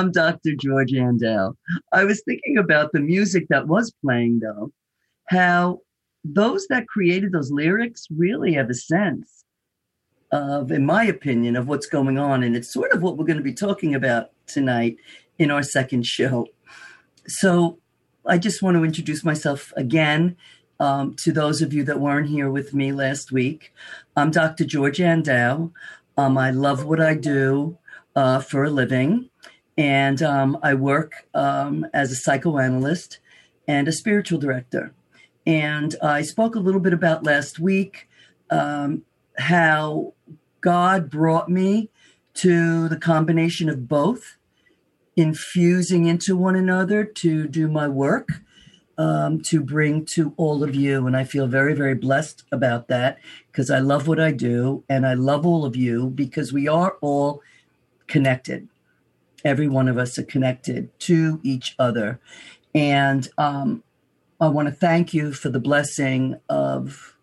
I'm Dr. George Andel. I was thinking about the music that was playing, though, how those that created those lyrics really have a sense of, in my opinion, of what's going on. And it's sort of what we're going to be talking about tonight in our second show. So I just want to introduce myself again um, to those of you that weren't here with me last week. I'm Dr. George Andel. Um, I love what I do uh, for a living, and um, I work um, as a psychoanalyst and a spiritual director. And I spoke a little bit about last week um, how God brought me to the combination of both, infusing into one another to do my work um, to bring to all of you. And I feel very, very blessed about that because I love what I do and I love all of you because we are all connected. Every one of us are connected to each other. And um, I want to thank you for the blessing of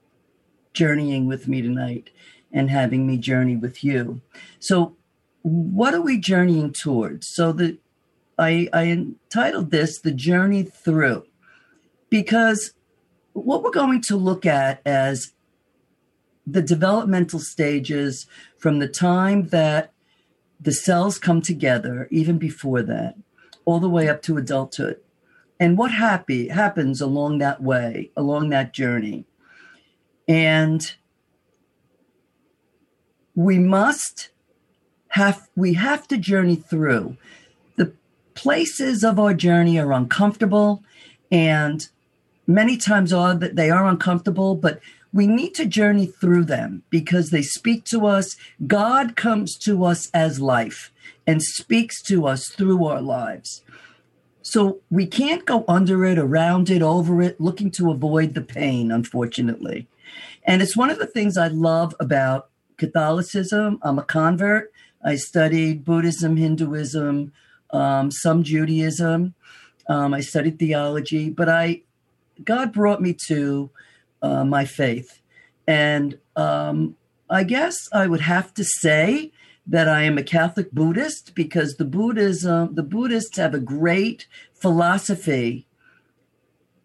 journeying with me tonight and having me journey with you. So, what are we journeying towards? So, the I, I entitled this The Journey Through because what we're going to look at as the developmental stages from the time that the cells come together, even before that, all the way up to adulthood, and what happy happens along that way, along that journey. And we must have we have to journey through. The places of our journey are uncomfortable and many times are that they are uncomfortable, but we need to journey through them because they speak to us. God comes to us as life and speaks to us through our lives. So we can't go under it, around it, over it, looking to avoid the pain, unfortunately. And it's one of the things I love about Catholicism. I'm a convert. I studied Buddhism, Hinduism, um, some Judaism. Um, I studied theology, but I God brought me to uh, my faith. And um, I guess I would have to say that I am a Catholic Buddhist because the Buddhism, the Buddhists have a great philosophy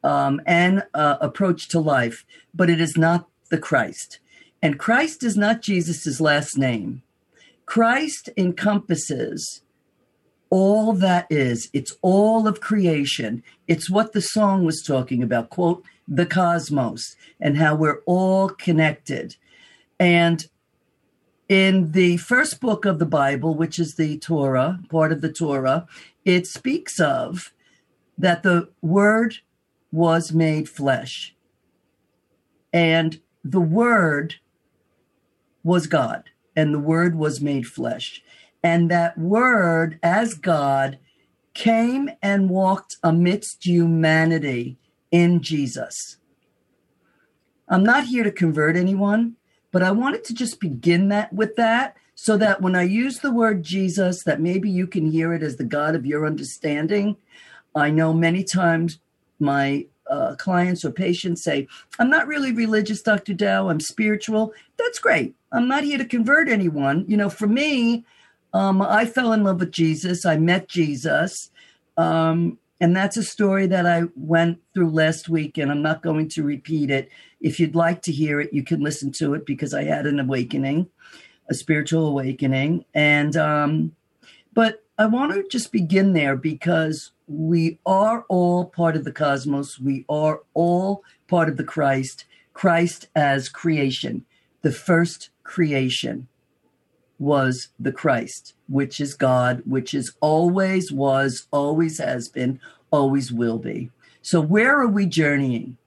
um, and uh, approach to life, but it is not the Christ. And Christ is not Jesus's last name. Christ encompasses all that is. It's all of creation. It's what the song was talking about, quote, the cosmos, and how we're all connected. And in the first book of the Bible, which is the Torah, part of the Torah, it speaks of that the Word was made flesh. And the Word was God, and the Word was made flesh. And that word, as God, came and walked amidst humanity in Jesus. I'm not here to convert anyone, but I wanted to just begin that with that so that when I use the word Jesus, that maybe you can hear it as the God of your understanding. I know many times my uh, clients or patients say, I'm not really religious, Dr. Dow, I'm spiritual. That's great. I'm not here to convert anyone. You know, for me, um, I fell in love with Jesus. I met Jesus. Um, and that's a story that I went through last week, and I'm not going to repeat it. If you'd like to hear it, you can listen to it because I had an awakening, a spiritual awakening. And, um, but I want to just begin there because we are all part of the cosmos. We are all part of the Christ, Christ as creation, the first creation was the Christ, which is God, which is always was, always has been, always will be. So, where are we journeying?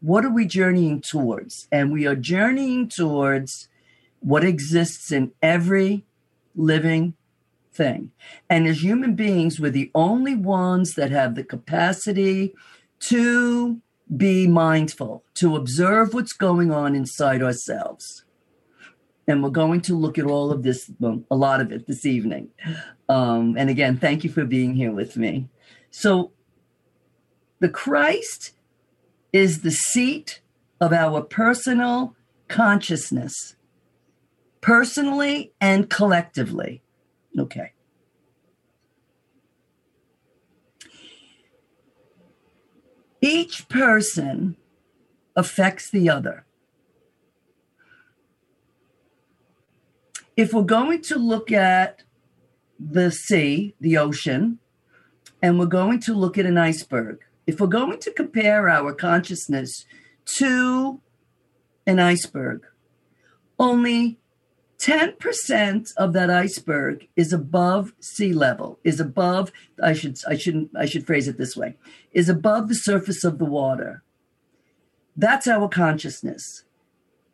What are we journeying towards? And we are journeying towards what exists in every living thing. And as human beings, we're the only ones that have the capacity to be mindful, to observe what's going on inside ourselves and we're going to look at all of this, well, a lot of it this evening. Um, and again, thank you for being here with me. So, the Christ is the seat of our personal consciousness, personally and collectively. Okay. Each person affects the other. If we're going to look at the sea, the ocean, and we're going to look at an iceberg, if we're going to compare our consciousness to an iceberg, only 10% of that iceberg is above sea level, is above, I should, I shouldn't, I should phrase it this way, is above the surface of the water. That's our consciousness.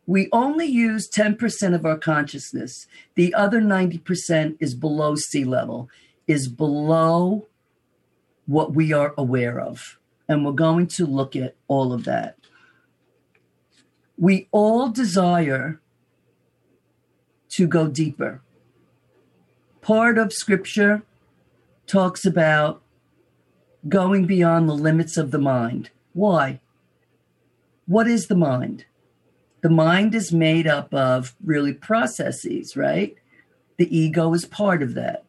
We only use 10% of our consciousness. The other 90% is below sea level, is below what we are aware of. And we're going to look at all of that. We all desire to go deeper. Part of scripture talks about going beyond the limits of the mind. Why? What is the mind? The mind is made up of really processes, right? The ego is part of that.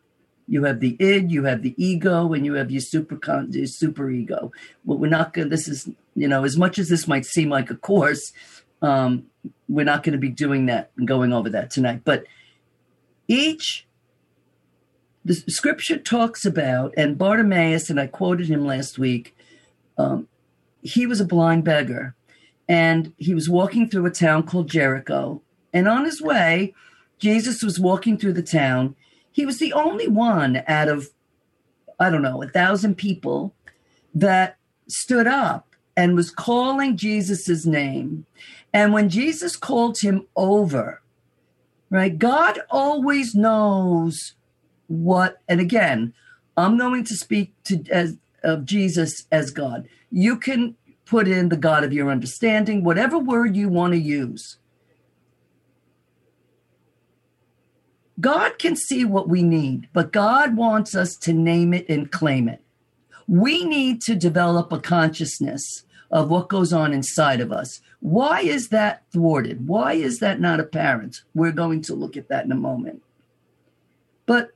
You have the id, you have the ego, and you have your super your super ego. Well, we're not going. This is you know as much as this might seem like a course, um, we're not going to be doing that and going over that tonight. But each, the scripture talks about, and Bartimaeus, and I quoted him last week, um, he was a blind beggar. And he was walking through a town called Jericho. And on his way, Jesus was walking through the town. He was the only one out of, I don't know, a thousand people that stood up and was calling Jesus' name. And when Jesus called him over, right, God always knows what, and again, I'm going to speak to as of Jesus as God. You can put in the God of your understanding, whatever word you want to use. God can see what we need, but God wants us to name it and claim it. We need to develop a consciousness of what goes on inside of us. Why is that thwarted? Why is that not apparent? We're going to look at that in a moment. But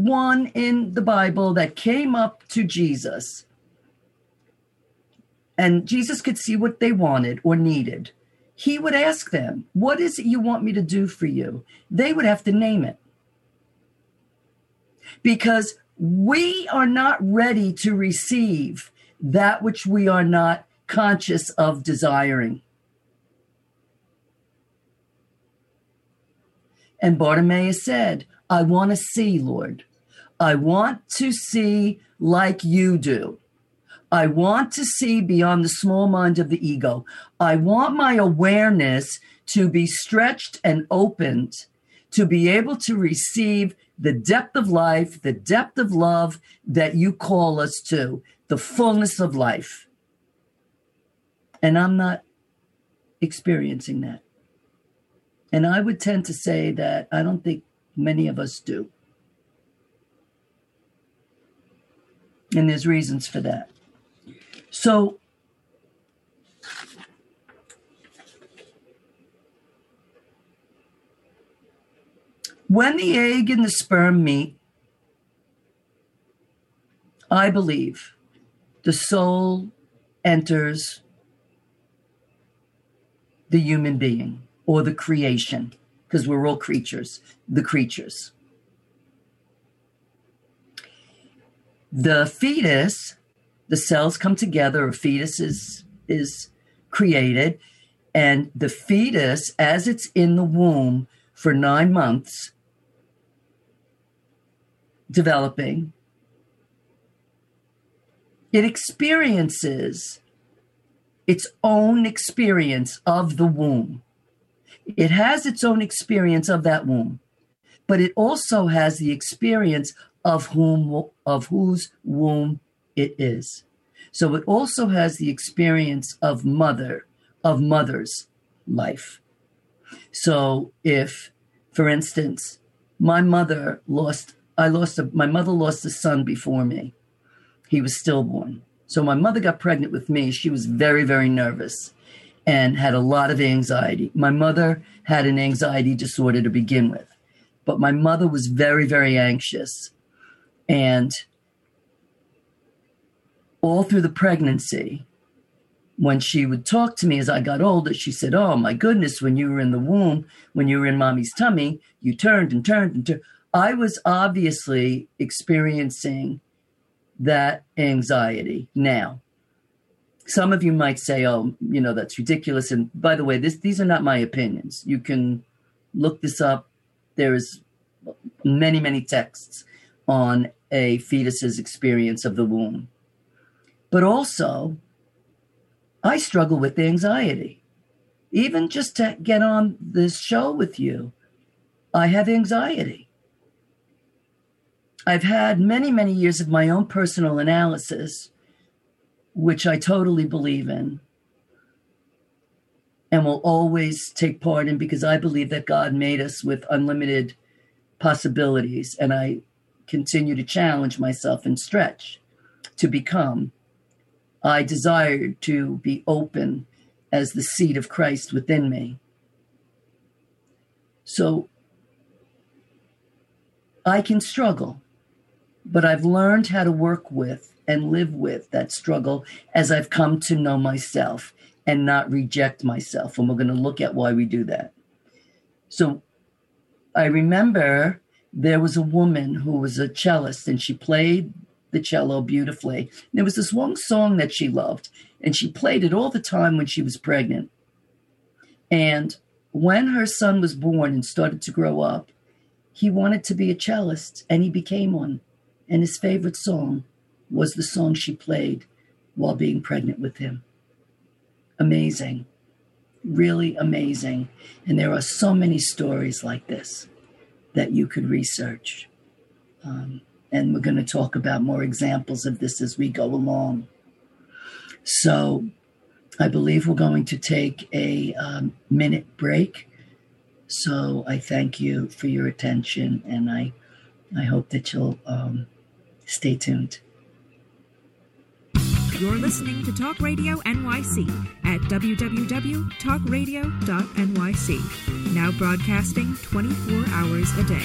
everyone in the Bible that came up to Jesus, and Jesus could see what they wanted or needed, he would ask them, What is it you want me to do for you? They would have to name it. Because we are not ready to receive that which we are not conscious of desiring. And Bartimaeus said, I want to see, Lord. I want to see like you do. I want to see beyond the small mind of the ego. I want my awareness to be stretched and opened to be able to receive the depth of life, the depth of love that you call us to, the fullness of life. And I'm not experiencing that. And I would tend to say that I don't think many of us do. And there's reasons for that. So When the egg and the sperm meet, I believe the soul enters the human being or the creation, because we're all creatures, the creatures. The fetus, the cells come together, a fetus is, is created, and the fetus, as it's in the womb for nine months, developing, it experiences its own experience of the womb. It has its own experience of that womb, but it also has the experience of whom of whose womb it is. So it also has the experience of mother of mother's life. So if for instance my mother lost I lost a, my mother lost a son before me. He was stillborn. So my mother got pregnant with me. She was very, very nervous and had a lot of anxiety. My mother had an anxiety disorder to begin with, but my mother was very, very anxious. And all through the pregnancy, when she would talk to me as I got older, she said, Oh my goodness, when you were in the womb, when you were in mommy's tummy, you turned and turned and turned. I was obviously experiencing that anxiety now. Some of you might say, oh, you know, that's ridiculous. And by the way, this, these are not my opinions. You can look this up. There's many, many texts on a fetus's experience of the womb. But also, I struggle with anxiety. Even just to get on this show with you, I have anxiety. I've had many, many years of my own personal analysis, which I totally believe in and will always take part in because I believe that God made us with unlimited possibilities. And I continue to challenge myself and stretch to become. I desire to be open as the seed of Christ within me. So I can struggle but I've learned how to work with and live with that struggle as I've come to know myself and not reject myself. And we're going to look at why we do that. So I remember there was a woman who was a cellist and she played the cello beautifully. And there was this one song that she loved, and she played it all the time when she was pregnant. And when her son was born and started to grow up, he wanted to be a cellist and he became one and his favorite song was the song she played while being pregnant with him. Amazing, really amazing. And there are so many stories like this that you could research. Um, and we're going to talk about more examples of this as we go along. So I believe we're going to take a um, minute break. So I thank you for your attention, and I, I hope that you'll um, Stay tuned. You're listening to Talk Radio NYC at www.talkradio.nyc. Now broadcasting 24 hours a day.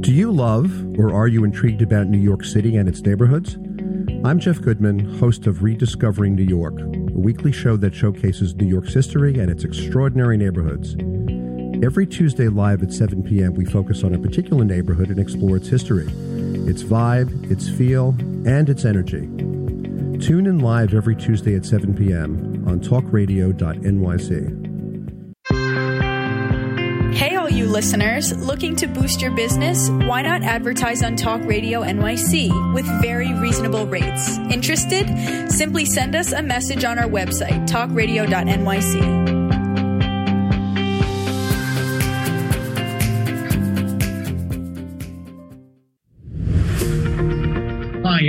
Do you love or are you intrigued about New York City and its neighborhoods? I'm Jeff Goodman, host of Rediscovering New York, a weekly show that showcases New York's history and its extraordinary neighborhoods. Every Tuesday live at 7 p.m., we focus on a particular neighborhood and explore its history, its vibe, its feel, and its energy. Tune in live every Tuesday at 7 p.m. on talkradio.nyc. Hey, all you listeners, looking to boost your business? Why not advertise on Talk Radio NYC with very reasonable rates? Interested? Simply send us a message on our website, talkradio.nyc.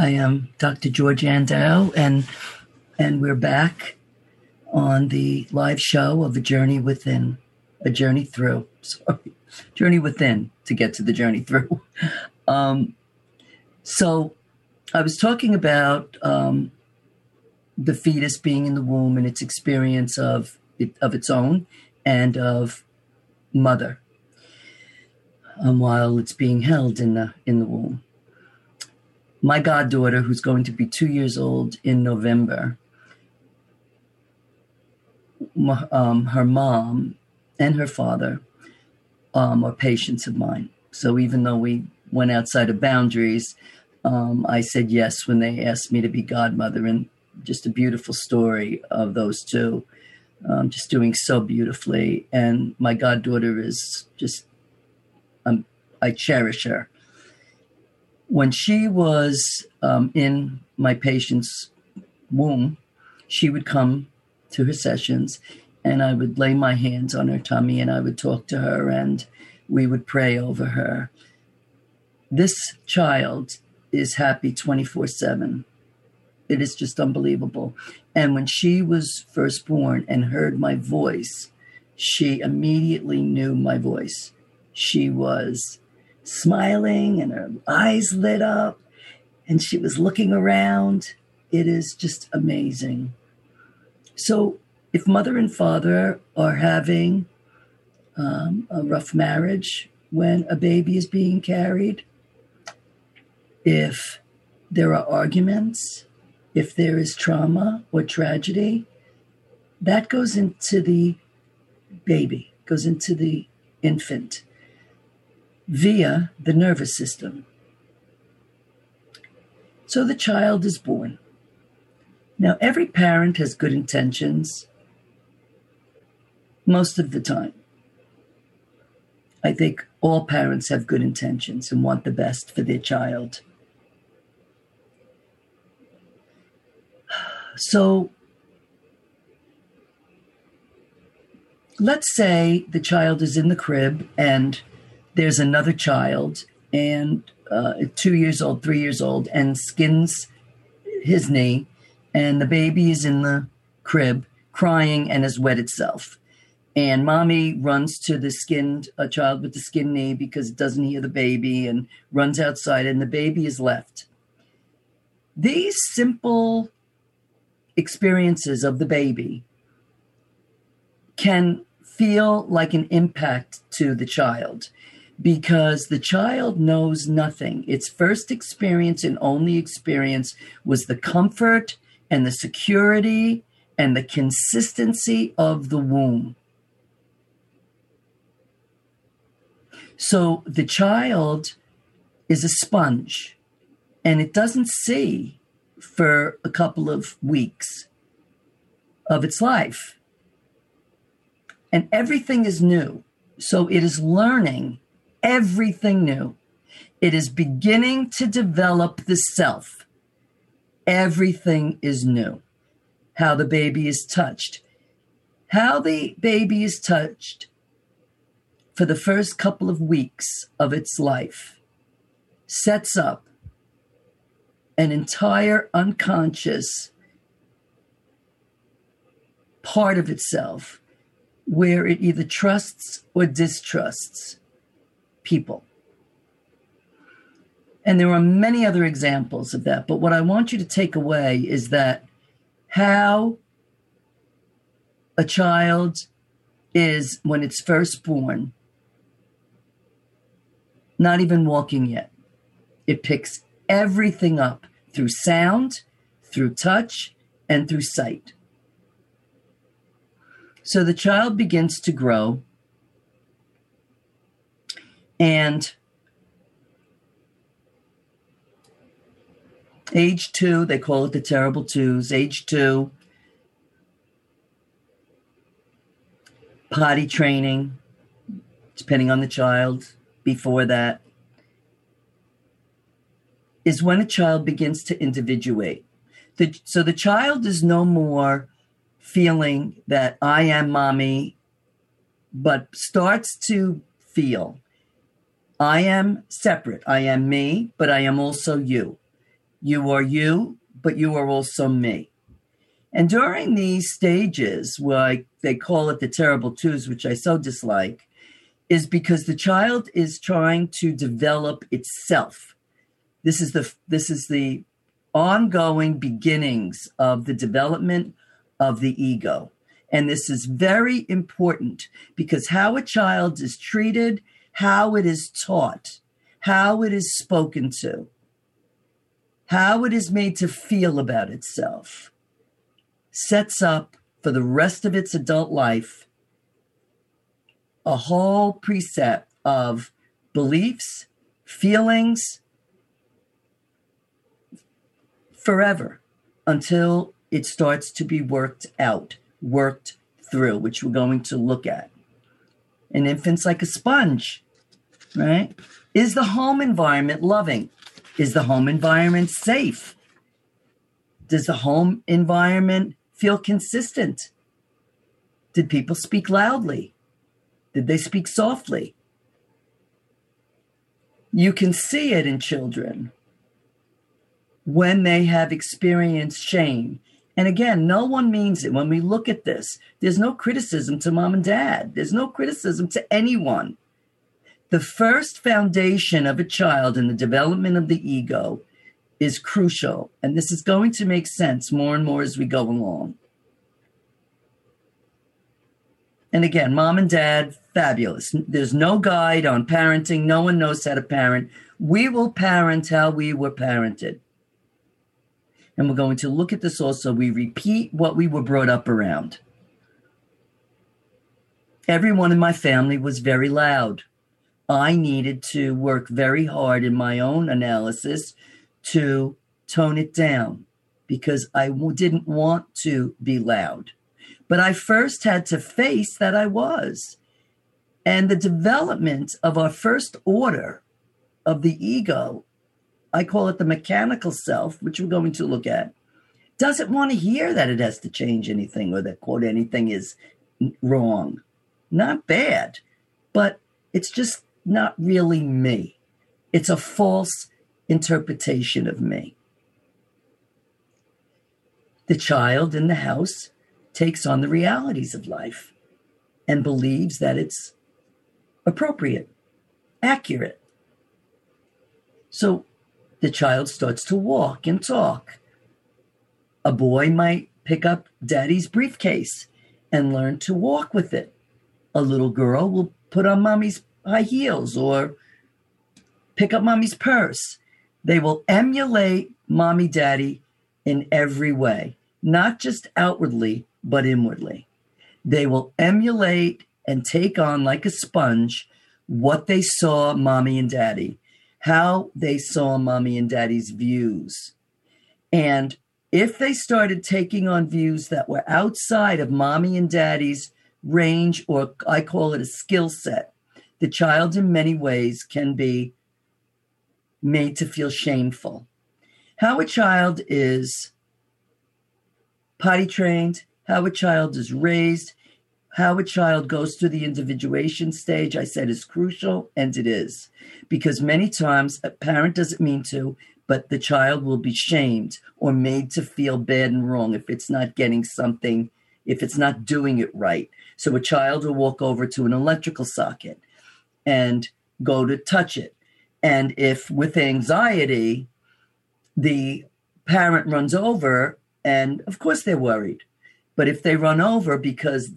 I am Dr. George Andau, and and we're back on the live show of a journey within, a journey through. Sorry, journey within to get to the journey through. Um, so, I was talking about um, the fetus being in the womb and its experience of it, of its own and of mother um, while it's being held in the in the womb. My goddaughter, who's going to be two years old in November, um, her mom and her father um, are patients of mine. So even though we went outside of boundaries, um, I said yes when they asked me to be godmother. And just a beautiful story of those two, um, just doing so beautifully. And my goddaughter is just, um, I cherish her. When she was um, in my patient's womb, she would come to her sessions and I would lay my hands on her tummy and I would talk to her and we would pray over her. This child is happy 24 7. It is just unbelievable. And when she was first born and heard my voice, she immediately knew my voice. She was smiling and her eyes lit up and she was looking around. It is just amazing. So, if mother and father are having um, a rough marriage when a baby is being carried, if there are arguments, if there is trauma or tragedy, that goes into the baby, goes into the infant via the nervous system. So the child is born. Now, every parent has good intentions most of the time. I think all parents have good intentions and want the best for their child. So let's say the child is in the crib and there's another child and uh, two years old, three years old, and skins his knee, and the baby is in the crib crying and has wet itself. And mommy runs to the skinned a child with the skinned knee because it doesn't hear the baby and runs outside, and the baby is left. These simple experiences of the baby can feel like an impact to the child because the child knows nothing. Its first experience and only experience was the comfort and the security and the consistency of the womb. So the child is a sponge and it doesn't see for a couple of weeks of its life. And everything is new. So it is learning everything new. It is beginning to develop the self. Everything is new. How the baby is touched. How the baby is touched for the first couple of weeks of its life sets up an entire unconscious part of itself where it either trusts or distrusts people. And there are many other examples of that. But what I want you to take away is that how a child is when it's first born, not even walking yet. It picks everything up through sound, through touch, and through sight. So the child begins to grow, and age two, they call it the terrible twos, age two, potty training, depending on the child, before that is when a child begins to individuate. The, so the child is no more feeling that I am mommy, but starts to feel I am separate. I am me, but I am also you. You are you, but you are also me. And during these stages, where they call it the terrible twos, which I so dislike, is because the child is trying to develop itself this is the this is the ongoing beginnings of the development of the ego. And this is very important because how a child is treated, how it is taught, how it is spoken to, how it is made to feel about itself sets up for the rest of its adult life a whole precept of beliefs, feelings forever until it starts to be worked out, worked through, which we're going to look at. An infant's like a sponge, right? Is the home environment loving? Is the home environment safe? Does the home environment feel consistent? Did people speak loudly? Did they speak softly? You can see it in children when they have experienced shame. And again, no one means it. When we look at this, there's no criticism to mom and dad, there's no criticism to anyone. The first foundation of a child in the development of the ego is crucial. And this is going to make sense more and more as we go along. And again, mom and dad, fabulous. There's no guide on parenting. No one knows how to parent. We will parent how we were parented. And we're going to look at this also. We repeat what we were brought up around. Everyone in my family was very loud. I needed to work very hard in my own analysis to tone it down because I w- didn't want to be loud. But I first had to face that I was. And the development of our first order of the ego, I call it the mechanical self, which we're going to look at, doesn't want to hear that it has to change anything or that, quote, anything is wrong. Not bad, but it's just not really me. It's a false interpretation of me. The child in the house takes on the realities of life and believes that it's appropriate, accurate. So the child starts to walk and talk. A boy might pick up daddy's briefcase and learn to walk with it. A little girl will put on mommy's high heels or pick up mommy's purse. They will emulate mommy daddy in every way, not just outwardly, but inwardly. They will emulate and take on like a sponge what they saw mommy and daddy, how they saw mommy and daddy's views. And if they started taking on views that were outside of mommy and daddy's range, or I call it a skill set, the child in many ways can be made to feel shameful. How a child is potty trained, how a child is raised, how a child goes through the individuation stage, I said is crucial, and it is. Because many times a parent doesn't mean to, but the child will be shamed or made to feel bad and wrong if it's not getting something, if it's not doing it right. So a child will walk over to an electrical socket and go to touch it. And if with anxiety, the parent runs over, and of course they're worried. But if they run over because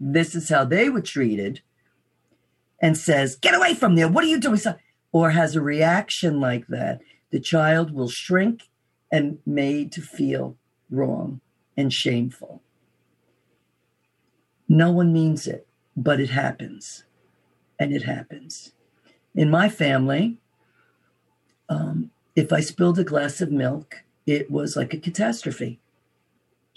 this is how they were treated and says, Get away from there, what are you doing? Or has a reaction like that, the child will shrink and made to feel wrong and shameful. No one means it, but it happens and it happens. In my family, um, if I spilled a glass of milk, it was like a catastrophe.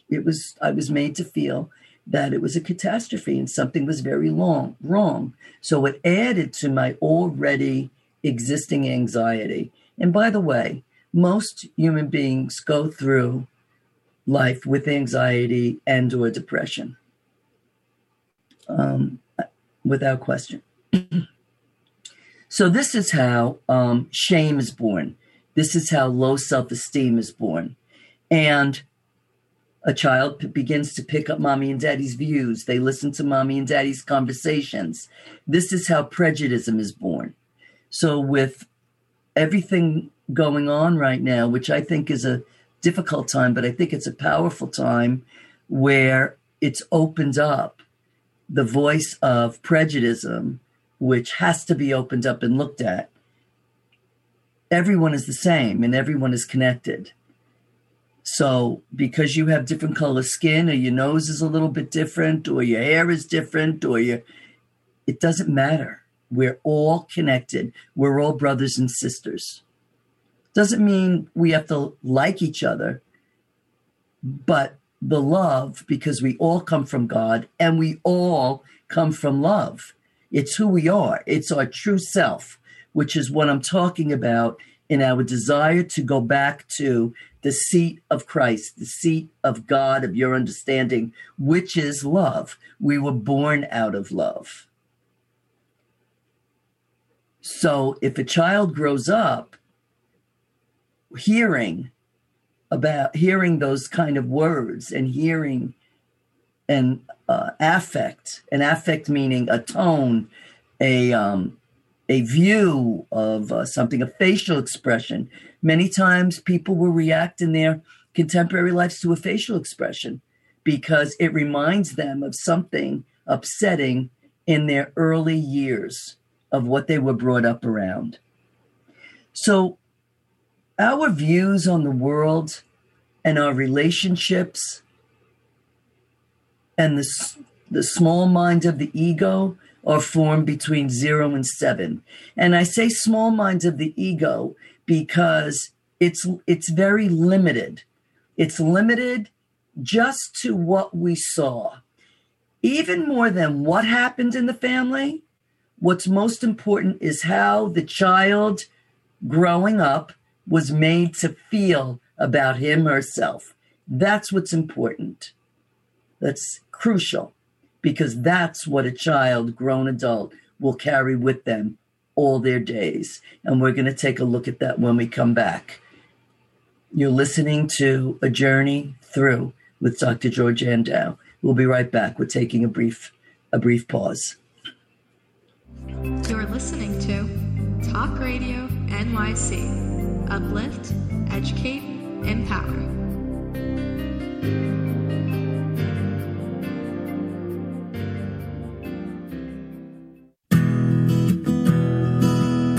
It was I was made to feel that it was a catastrophe and something was very long wrong. So it added to my already existing anxiety. And by the way, most human beings go through life with anxiety and or depression um, without question so this is how um, shame is born. This is how low self-esteem is born, and a child p- begins to pick up mommy and daddy's views. They listen to mommy and daddy's conversations. This is how prejudice is born. So with everything going on right now, which I think is a difficult time, but I think it's a powerful time where it's opened up the voice of prejudice which has to be opened up and looked at. everyone is the same and everyone is connected. So, because you have different color skin, or your nose is a little bit different, or your hair is different, or your, it doesn't matter. We're all connected. We're all brothers and sisters. Doesn't mean we have to like each other, but the love, because we all come from God and we all come from love. It's who we are, it's our true self, which is what I'm talking about in our desire to go back to the seat of Christ, the seat of God, of your understanding, which is love. We were born out of love. So if a child grows up hearing about hearing those kind of words and hearing an uh, affect, an affect meaning a tone, a um, a view of uh, something, a facial expression. Many times people will react in their contemporary lives to a facial expression because it reminds them of something upsetting in their early years of what they were brought up around. So, our views on the world and our relationships and the, the small minds of the ego are formed between zero and seven. And I say small minds of the ego because it's it's very limited. It's limited just to what we saw. Even more than what happened in the family, what's most important is how the child growing up was made to feel about him herself. That's what's important. That's crucial because that's what a child, grown adult, will carry with them all their days. And we're going to take a look at that when we come back. You're listening to A Journey Through with Dr. George Andow. We'll be right back. We're taking a brief a brief pause. You're listening to Talk Radio NYC. Uplift, educate, empower.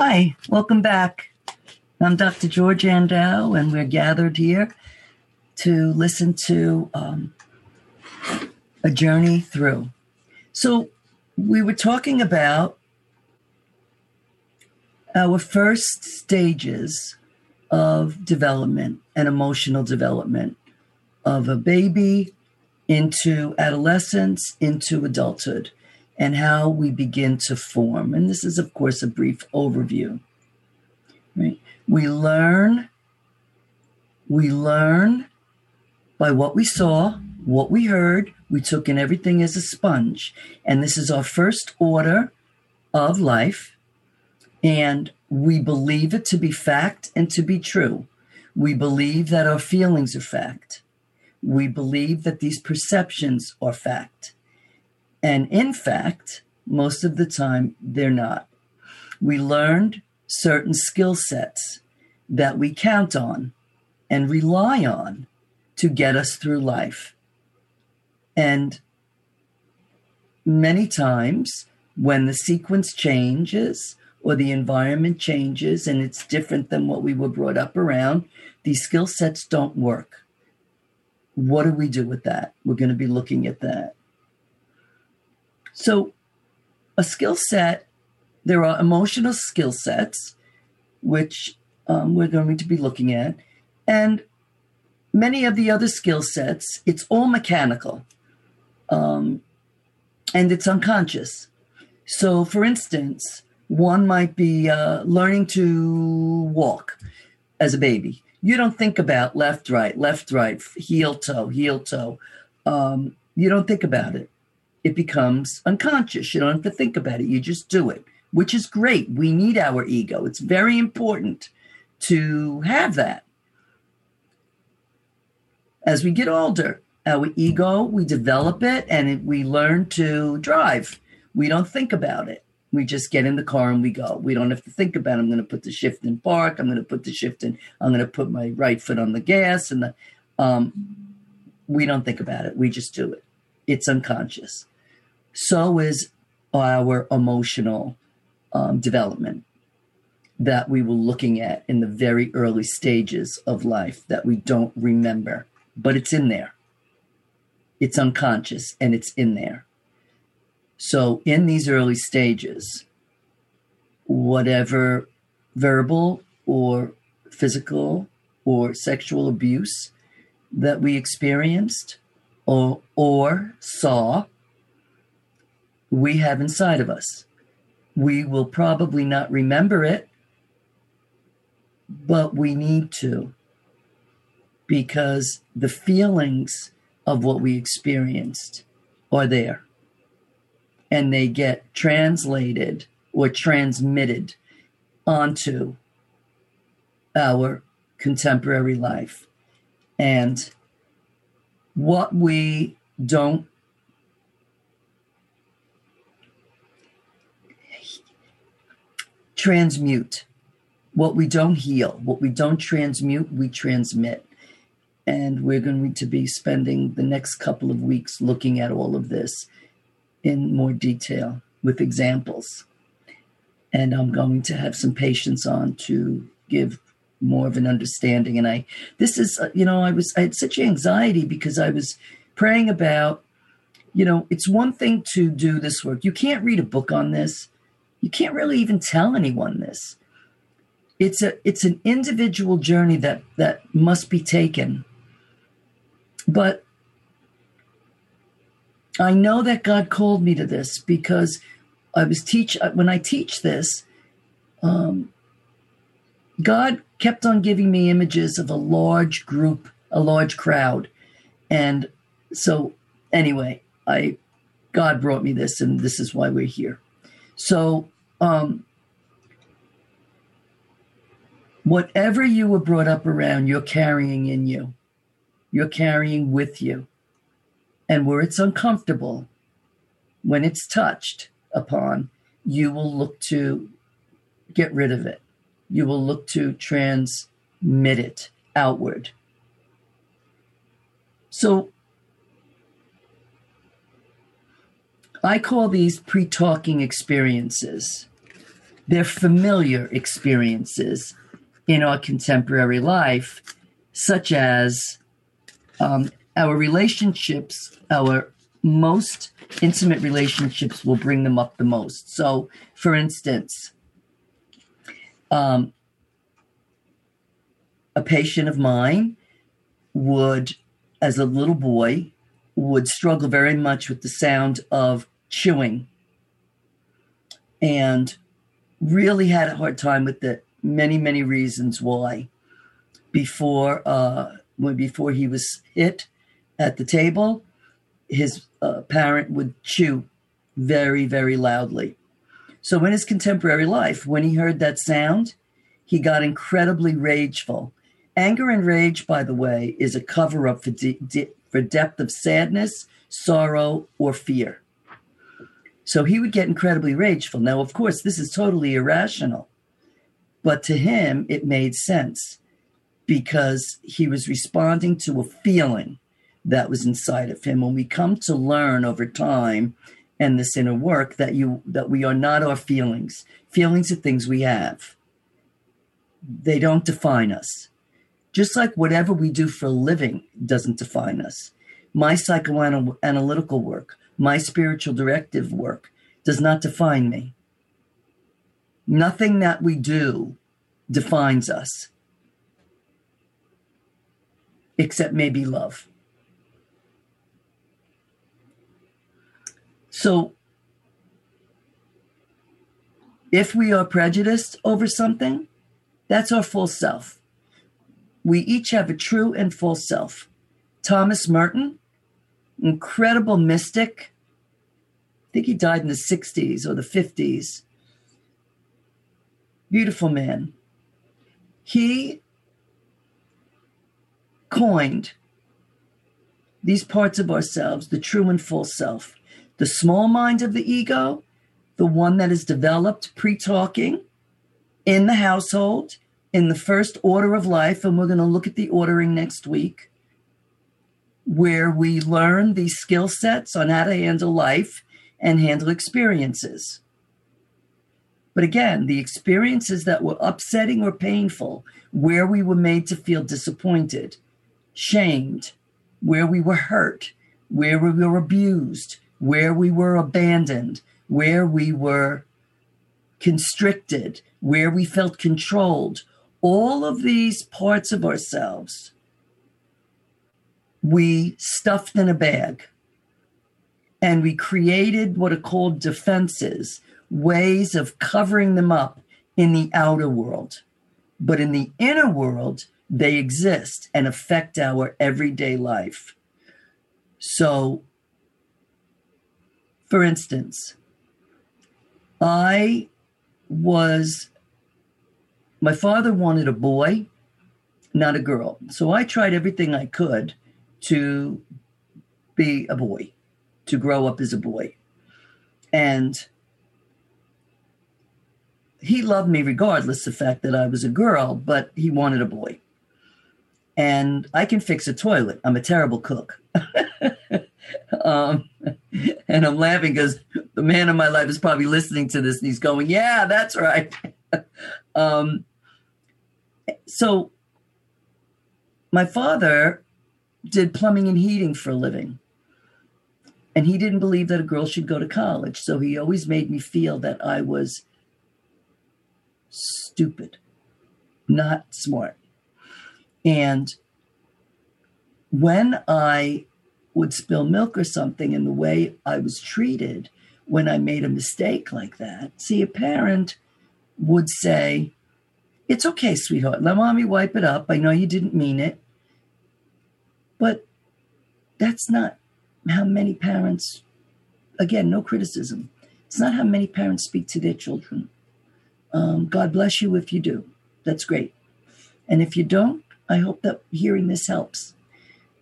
Hi, welcome back. I'm Dr. George Andow, and we're gathered here to listen to um, a journey through. So, we were talking about our first stages of development and emotional development of a baby into adolescence, into adulthood, and how we begin to form. And this is, of course, a brief overview. Right? We learn, we learn by what we saw, what we heard, we took in everything as a sponge. And this is our first order of life. And we believe it to be fact and to be true. We believe that our feelings are fact. We believe that these perceptions are fact. And in fact, most of the time, they're not. We learned certain skill sets that we count on and rely on to get us through life. And many times, when the sequence changes or the environment changes and it's different than what we were brought up around, these skill sets don't work. What do we do with that? We're going to be looking at that. So, a skill set, there are emotional skill sets, which um, we're going to be looking at. And many of the other skill sets, it's all mechanical um, and it's unconscious. So, for instance, one might be uh, learning to walk as a baby you don't think about left, right, left, right, heel, toe, heel, toe. Um, you don't think about it. It becomes unconscious. You don't have to think about it. You just do it, which is great. We need our ego. It's very important to have that. As we get older, our ego, we develop it and it, we learn to drive. We don't think about it. We just get in the car and we go. We don't have to think about. It. I'm going to put the shift in park. I'm going to put the shift in. I'm going to put my right foot on the gas, and the, um, we don't think about it. We just do it. It's unconscious. So is our emotional um, development that we were looking at in the very early stages of life that we don't remember, but it's in there. It's unconscious and it's in there. So, in these early stages, whatever verbal or physical or sexual abuse that we experienced or, or saw, we have inside of us. We will probably not remember it, but we need to because the feelings of what we experienced are there and they get translated or transmitted onto our contemporary life. And what we don't transmute, what we don't heal, what we don't transmute, we transmit. And we're going to be spending the next couple of weeks looking at all of this in more detail with examples. And I'm going to have some patients on to give more of an understanding. And I, this is, uh, you know, I was, I had such anxiety because I was praying about, you know, it's one thing to do this work. You can't read a book on this. You can't really even tell anyone this. It's a, it's an individual journey that that must be taken. But I know that God called me to this because I was teach when I teach this. Um, God kept on giving me images of a large group, a large crowd, and so anyway, I God brought me this, and this is why we're here. So, um, whatever you were brought up around, you're carrying in you, you're carrying with you. And where it's uncomfortable, when it's touched upon, you will look to get rid of it. You will look to transmit it outward. So I call these pre talking experiences. They're familiar experiences in our contemporary life, such as um, our relationships, our most intimate relationships will bring them up the most. So, for instance, um, a patient of mine would as a little boy, would struggle very much with the sound of chewing and really had a hard time with it. Many, many reasons why. Before, uh, before he was hit at the table, his uh, parent would chew very, very loudly. So in his contemporary life, when he heard that sound, he got incredibly rageful. Anger and rage, by the way, is a cover up for, de- de- for depth of sadness, sorrow, or fear. So he would get incredibly rageful. Now, of course, this is totally irrational, but to him, it made sense because he was responding to a feeling that was inside of him. When we come to learn over time and this inner work that you that we are not our feelings. Feelings are things we have. They don't define us. Just like whatever we do for a living doesn't define us. My psychoanalytical work, my spiritual directive work does not define me. Nothing that we do defines us, except maybe love. So, if we are prejudiced over something, that's our false self. We each have a true and false self. Thomas Merton, incredible mystic, I think he died in the 60s or the 50s. Beautiful man. He coined these parts of ourselves, the true and false self. The small mind of the ego, the one that is developed pre talking in the household, in the first order of life, and we're going to look at the ordering next week, where we learn these skill sets on how to handle life and handle experiences. But again, the experiences that were upsetting or painful, where we were made to feel disappointed, shamed, where we were hurt, where we were abused, where we were abandoned, where we were constricted, where we felt controlled, all of these parts of ourselves we stuffed in a bag and we created what are called defenses, ways of covering them up in the outer world. But in the inner world, they exist and affect our everyday life. So for instance, I was, my father wanted a boy, not a girl. So I tried everything I could to be a boy, to grow up as a boy. And he loved me regardless of the fact that I was a girl, but he wanted a boy. And I can fix a toilet. I'm a terrible cook. um, and I'm laughing because the man in my life is probably listening to this and he's going, Yeah, that's right. um, so, my father did plumbing and heating for a living. And he didn't believe that a girl should go to college. So, he always made me feel that I was stupid, not smart. And when I would spill milk or something and the way I was treated when I made a mistake like that. See, a parent would say, It's okay, sweetheart. Let mommy wipe it up. I know you didn't mean it. But that's not how many parents, again, no criticism. It's not how many parents speak to their children. Um, God bless you if you do. That's great. And if you don't, I hope that hearing this helps.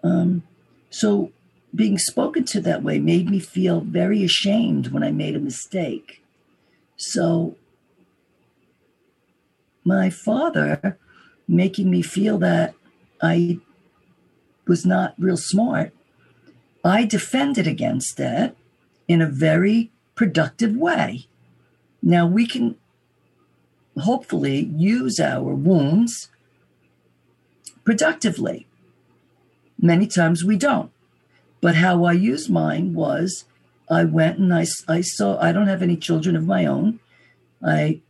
Um, so being spoken to that way made me feel very ashamed when I made a mistake. So, my father making me feel that I was not real smart, I defended against that in a very productive way. Now, we can hopefully use our wounds productively. Many times we don't. But how I used mine was I went and I, I saw, I don't have any children of my own. I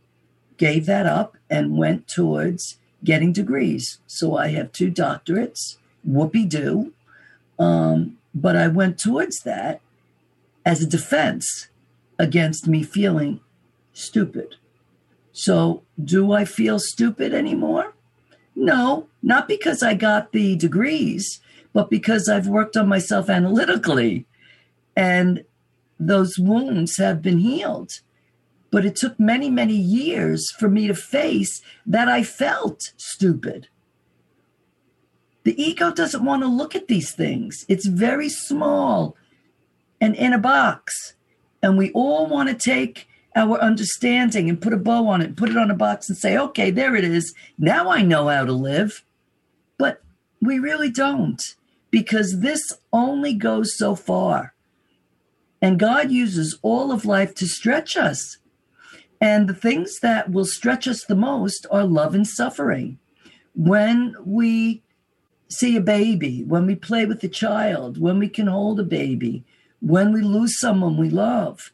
gave that up and went towards getting degrees. So I have two doctorates, whoopee doo. Um, but I went towards that as a defense against me feeling stupid. So, do I feel stupid anymore? No, not because I got the degrees, but because I've worked on myself analytically and those wounds have been healed. But it took many, many years for me to face that I felt stupid. The ego doesn't want to look at these things, it's very small and in a box. And we all want to take our understanding and put a bow on it, put it on a box and say, okay, there it is. Now I know how to live. But we really don't because this only goes so far. And God uses all of life to stretch us. And the mm. things that will stretch us the most are love and suffering. When we see a baby, when we play with a child, when we can hold a baby, when we lose someone we love,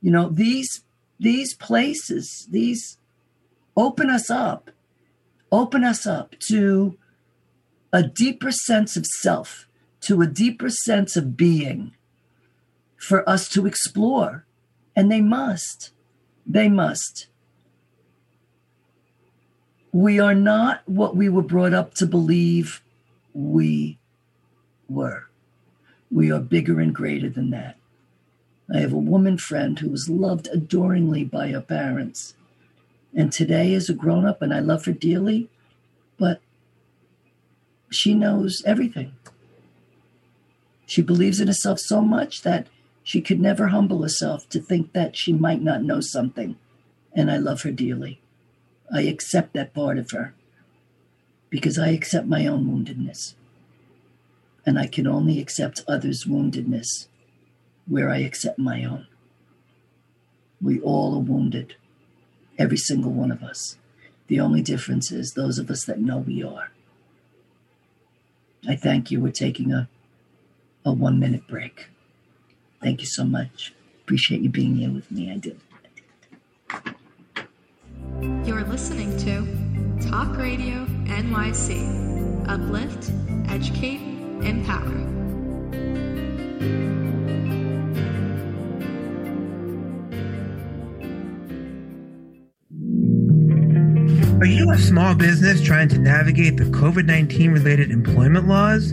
you know, these these places, these open us up, open us up to a deeper sense of self, to a deeper sense of being for us to explore. And they must. They must. We are not what we were brought up to believe we were. We are bigger and greater than that. I have a woman friend who was loved adoringly by her parents. And today, as a grown up, and I love her dearly, but she knows everything. She believes in herself so much that she could never humble herself to think that she might not know something. And I love her dearly. I accept that part of her because I accept my own woundedness. And I can only accept others' woundedness where I accept my own. We all are wounded, every single one of us. The only difference is those of us that know we are. I thank you. We're taking a, a one minute break. Thank you so much. Appreciate you being here with me. I do. You're listening to Talk Radio NYC. Uplift, educate, empower. Are you a small business trying to navigate the COVID 19 related employment laws?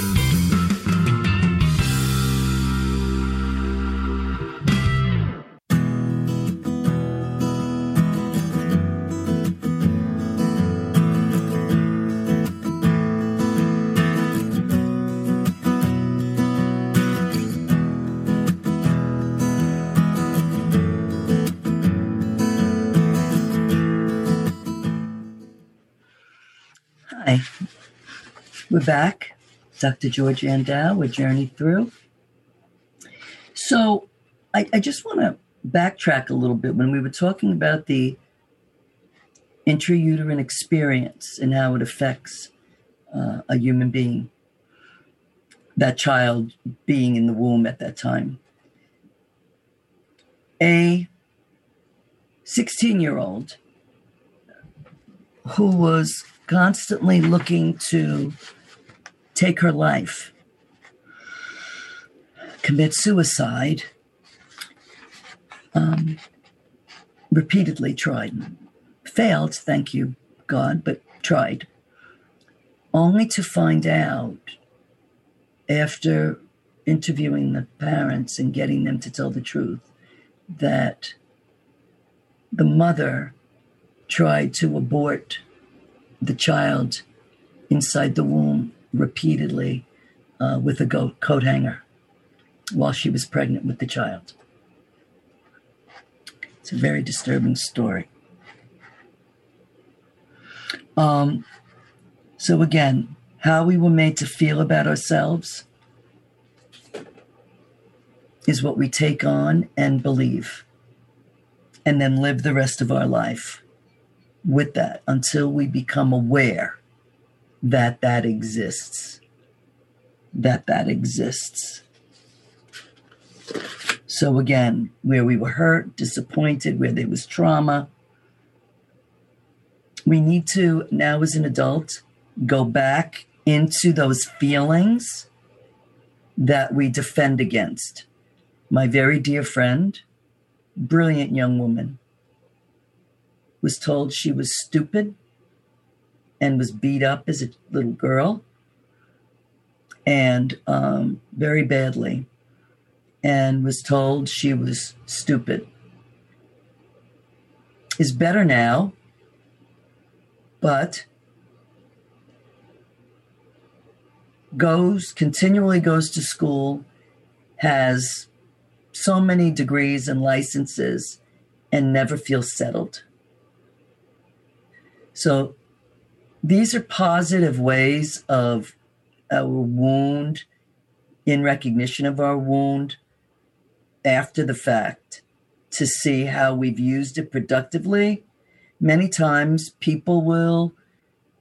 We're back. Dr. George Andow, we're journey through. So I, I just want to backtrack a little bit when we were talking about the intrauterine experience and how it affects uh, a human being, that child being in the womb at that time. A 16 year old who was constantly looking to take her life, commit suicide, um, repeatedly tried, failed, thank you, God, but tried, only to find out after interviewing the parents and getting them to tell the truth that the mother tried to abort the child inside the womb repeatedly uh, with a go- coat hanger while she was pregnant with the child. It's a very disturbing story. Um, so, again, how we were made to feel about ourselves is what we take on and believe, and then live the rest of our life with that until we become aware that that exists. That that exists. So again, where we were hurt, disappointed, where there was trauma, we need to now as an adult go back into those feelings that we defend against. My very dear friend, brilliant young woman, was told she was stupid and was beat up as a little girl and um, very badly and was told she was stupid. Is better now but goes continually goes to school has so many degrees and licenses and never feels settled. So these are positive ways of our wound in recognition of our wound after the fact to see how we've used it productively. Many times people will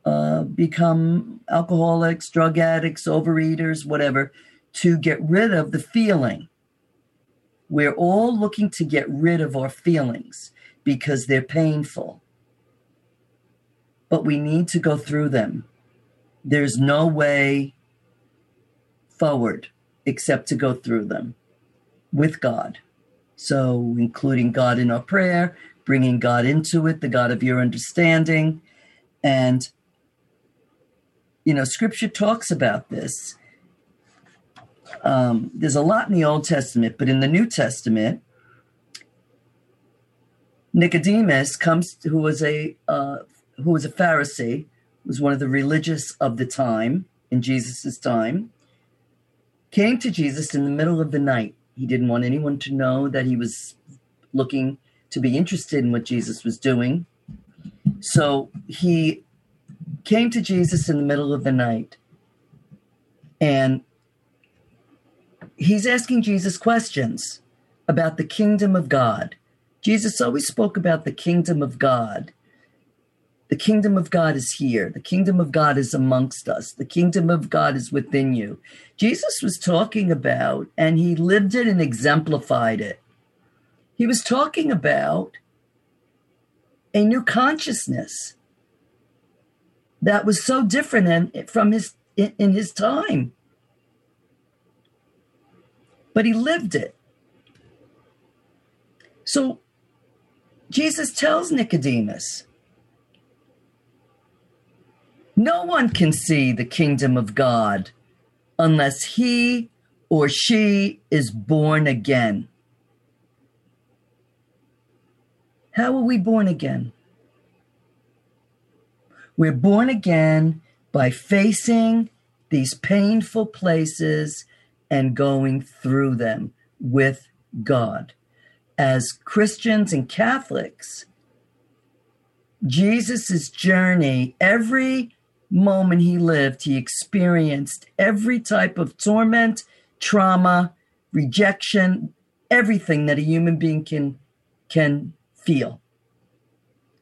uh, become alcoholics, drug addicts, overeaters, whatever, to get rid of the feeling. We're all looking to get rid of our feelings because they're painful but we need to go through them. There's no way forward except to go through them with God. So, including God in our prayer, bringing God into it, the God of your understanding. And, you know, scripture talks about this. Um, there's a lot in the Old Testament, but in the New Testament, Nicodemus comes, who was a uh, who was a Pharisee, was one of the religious of the time in Jesus' time, came to Jesus in the middle of the night. He didn't want anyone to know that he was looking to be interested in what Jesus was doing. So he came to Jesus in the middle of the night and he's asking Jesus questions about the kingdom of God. Jesus always spoke about the kingdom of God the kingdom of God is here. The kingdom of God is amongst us. The kingdom of God is within you. Jesus was talking about, and he lived it and exemplified it. He was talking about a new consciousness that was so different from his in, in his time. But he lived it. So Jesus tells Nicodemus, no one can see the kingdom of God unless he or she is born again. How are we born again? We're born again by facing these painful places and going through them with God. As Christians and Catholics, Jesus' journey, every moment he lived, he experienced every type of torment, trauma, rejection, everything that a human being can can feel.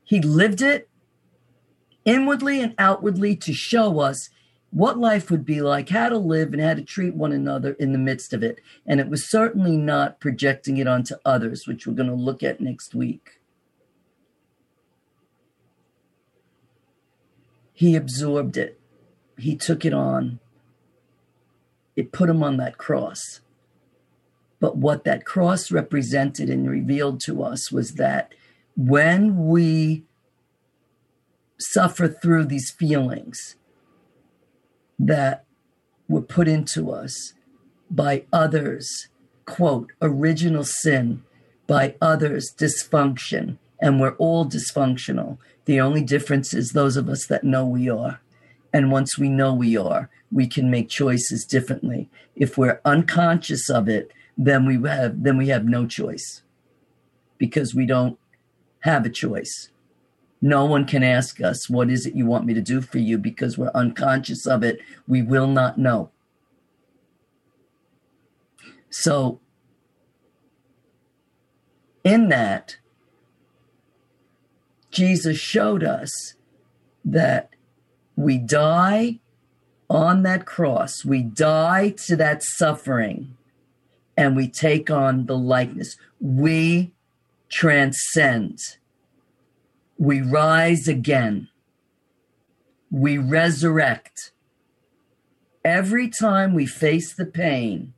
He lived it inwardly and outwardly to show us what life would be like, how to live, and how to treat one another in the midst of it. And it was certainly not projecting it onto others, which we're going to look at next week. He absorbed it, he took it on, it put him on that cross. But what that cross represented and revealed to us was that when we suffer through these feelings, that were put into us by others, quote, original sin, by others, dysfunction, and we're all dysfunctional. The only difference is those of us that know we are. And once we know we are, we can make choices differently. If we're unconscious of it, then we have then we have no choice because we don't have a choice. No one can ask us, What is it you want me to do for you? because we're unconscious of it. We will not know. So, in that, Jesus showed us that we die on that cross, we die to that suffering, and we take on the likeness. We transcend we rise again. We resurrect. Every time we face the pain,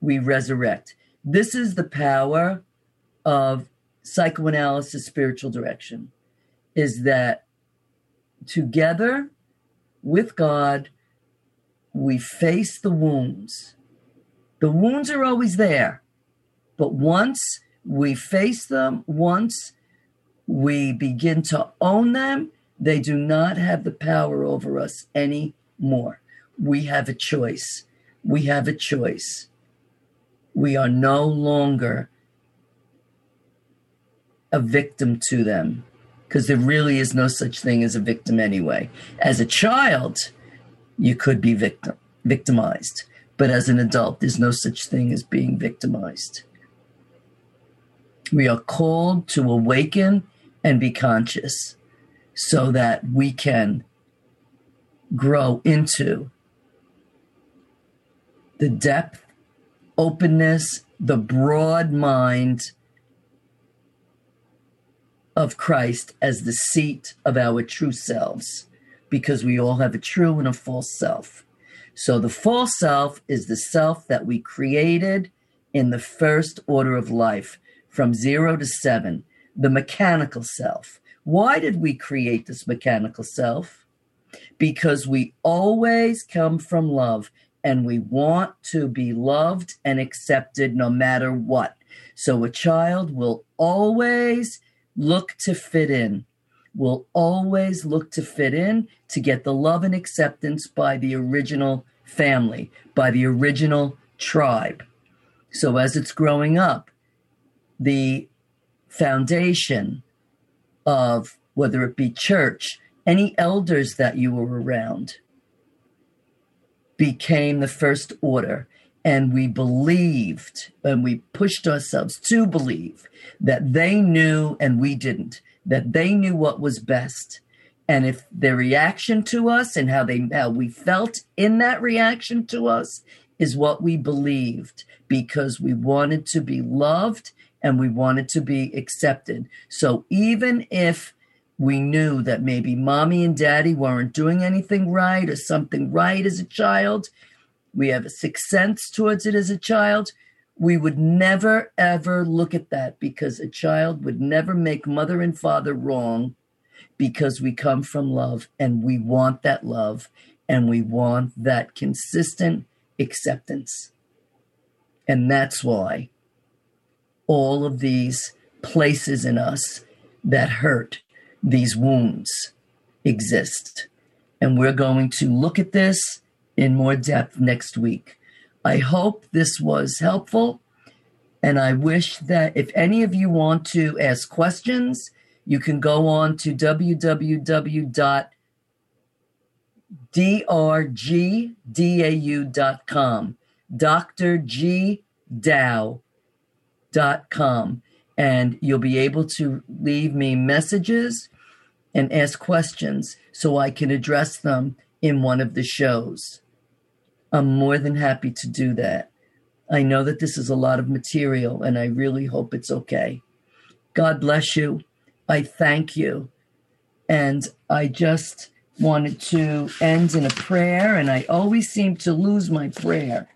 we resurrect. This is the power of psychoanalysis spiritual direction is that together with God, we face the wounds. The wounds are always there, but once we face them, once we begin to own them, they do not have the power over us anymore. We have a choice. We have a choice. We are no longer a victim to them because there really is no such thing as a victim anyway. As a child, you could be victim victimized, but as an adult, there's no such thing as being victimized. We are called to awaken and be conscious so that we can grow into the depth, openness, the broad mind of Christ as the seat of our true selves, because we all have a true and a false self. So the false self is the self that we created in the first order of life from zero to seven the mechanical self. Why did we create this mechanical self? Because we always come from love and we want to be loved and accepted no matter what. So a child will always look to fit in, will always look to fit in to get the love and acceptance by the original family, by the original tribe. So as it's growing up, the foundation of whether it be church, any elders that you were around became the first order. And we believed and we pushed ourselves to believe that they knew and we didn't, that they knew what was best. And if their reaction to us and how they how we felt in that reaction to us is what we believed because we wanted to be loved and we wanted to be accepted. So even if we knew that maybe mommy and daddy weren't doing anything right or something right as a child, we have a sixth sense towards it as a child. We would never ever look at that because a child would never make mother and father wrong because we come from love and we want that love and we want that consistent acceptance. And that's why all of these places in us that hurt, these wounds exist. And we're going to look at this in more depth next week. I hope this was helpful. And I wish that if any of you want to ask questions, you can go on to www.drgdau.com. Dr. G. Dow com, and you'll be able to leave me messages and ask questions so I can address them in one of the shows. I'm more than happy to do that. I know that this is a lot of material and I really hope it's okay. God bless you. I thank you. And I just wanted to end in a prayer, and I always seem to lose my prayer.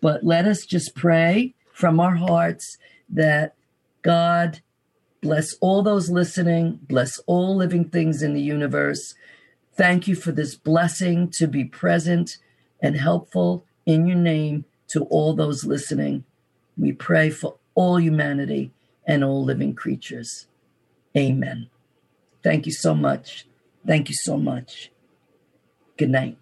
But let us just pray from our hearts that God bless all those listening, bless all living things in the universe. Thank you for this blessing to be present and helpful in your name to all those listening. We pray for all humanity and all living creatures. Amen. Thank you so much. Thank you so much. Good night.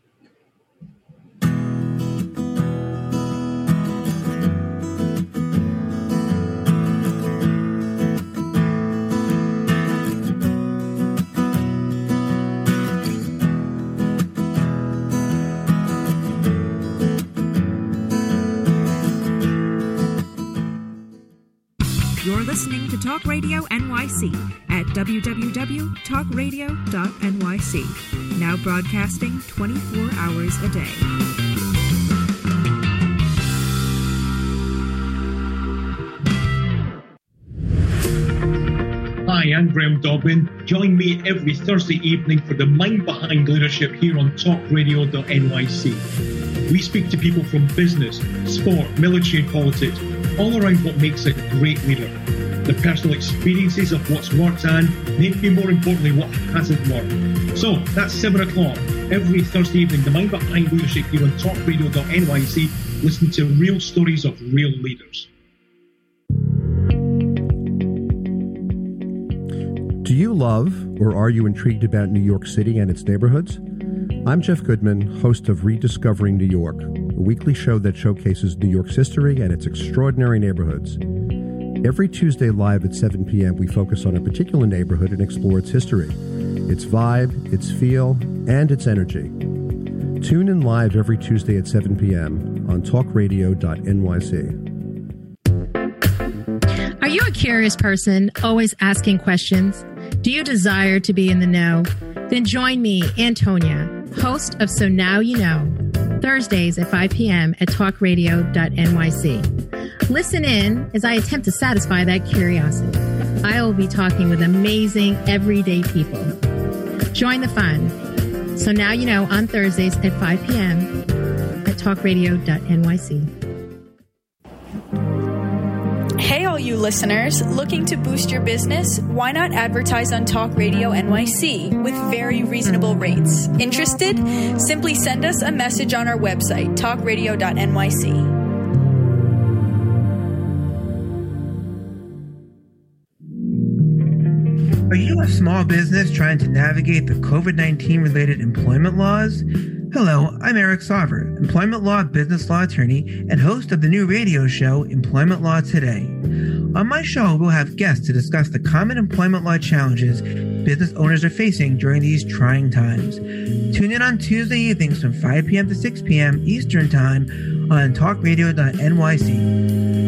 You're listening to Talk Radio NYC at www.talkradio.nyc. Now broadcasting 24 hours a day. Hi, I'm Graham Dobbin. Join me every Thursday evening for the Mind Behind Leadership here on talkradio.nyc. We speak to people from business, sport, military, and politics, all around what makes a great leader. The personal experiences of what's worked and, maybe more importantly, what hasn't worked. So that's 7 o'clock every Thursday evening, the Mind Behind Leadership here on talkradio.nyc. Listen to real stories of real leaders. Do you love or are you intrigued about New York City and its neighborhoods? I'm Jeff Goodman, host of Rediscovering New York, a weekly show that showcases New York's history and its extraordinary neighborhoods. Every Tuesday live at 7 p.m., we focus on a particular neighborhood and explore its history, its vibe, its feel, and its energy. Tune in live every Tuesday at 7 p.m. on talkradio.nyc. Are you a curious person, always asking questions? Do you desire to be in the know? Then join me, Antonia, host of So Now You Know, Thursdays at 5 p.m. at talkradio.nyc. Listen in as I attempt to satisfy that curiosity. I will be talking with amazing, everyday people. Join the fun. So Now You Know on Thursdays at 5 p.m. at talkradio.nyc. you listeners, looking to boost your business? Why not advertise on Talk Radio NYC with very reasonable rates? Interested? Simply send us a message on our website, talkradio.nyc. Are you a small business trying to navigate the COVID 19 related employment laws? Hello, I'm Eric Sauver, employment law business law attorney and host of the new radio show Employment Law Today. On my show, we'll have guests to discuss the common employment law challenges business owners are facing during these trying times. Tune in on Tuesday evenings from 5 p.m. to 6 p.m. Eastern Time on talkradio.nyc.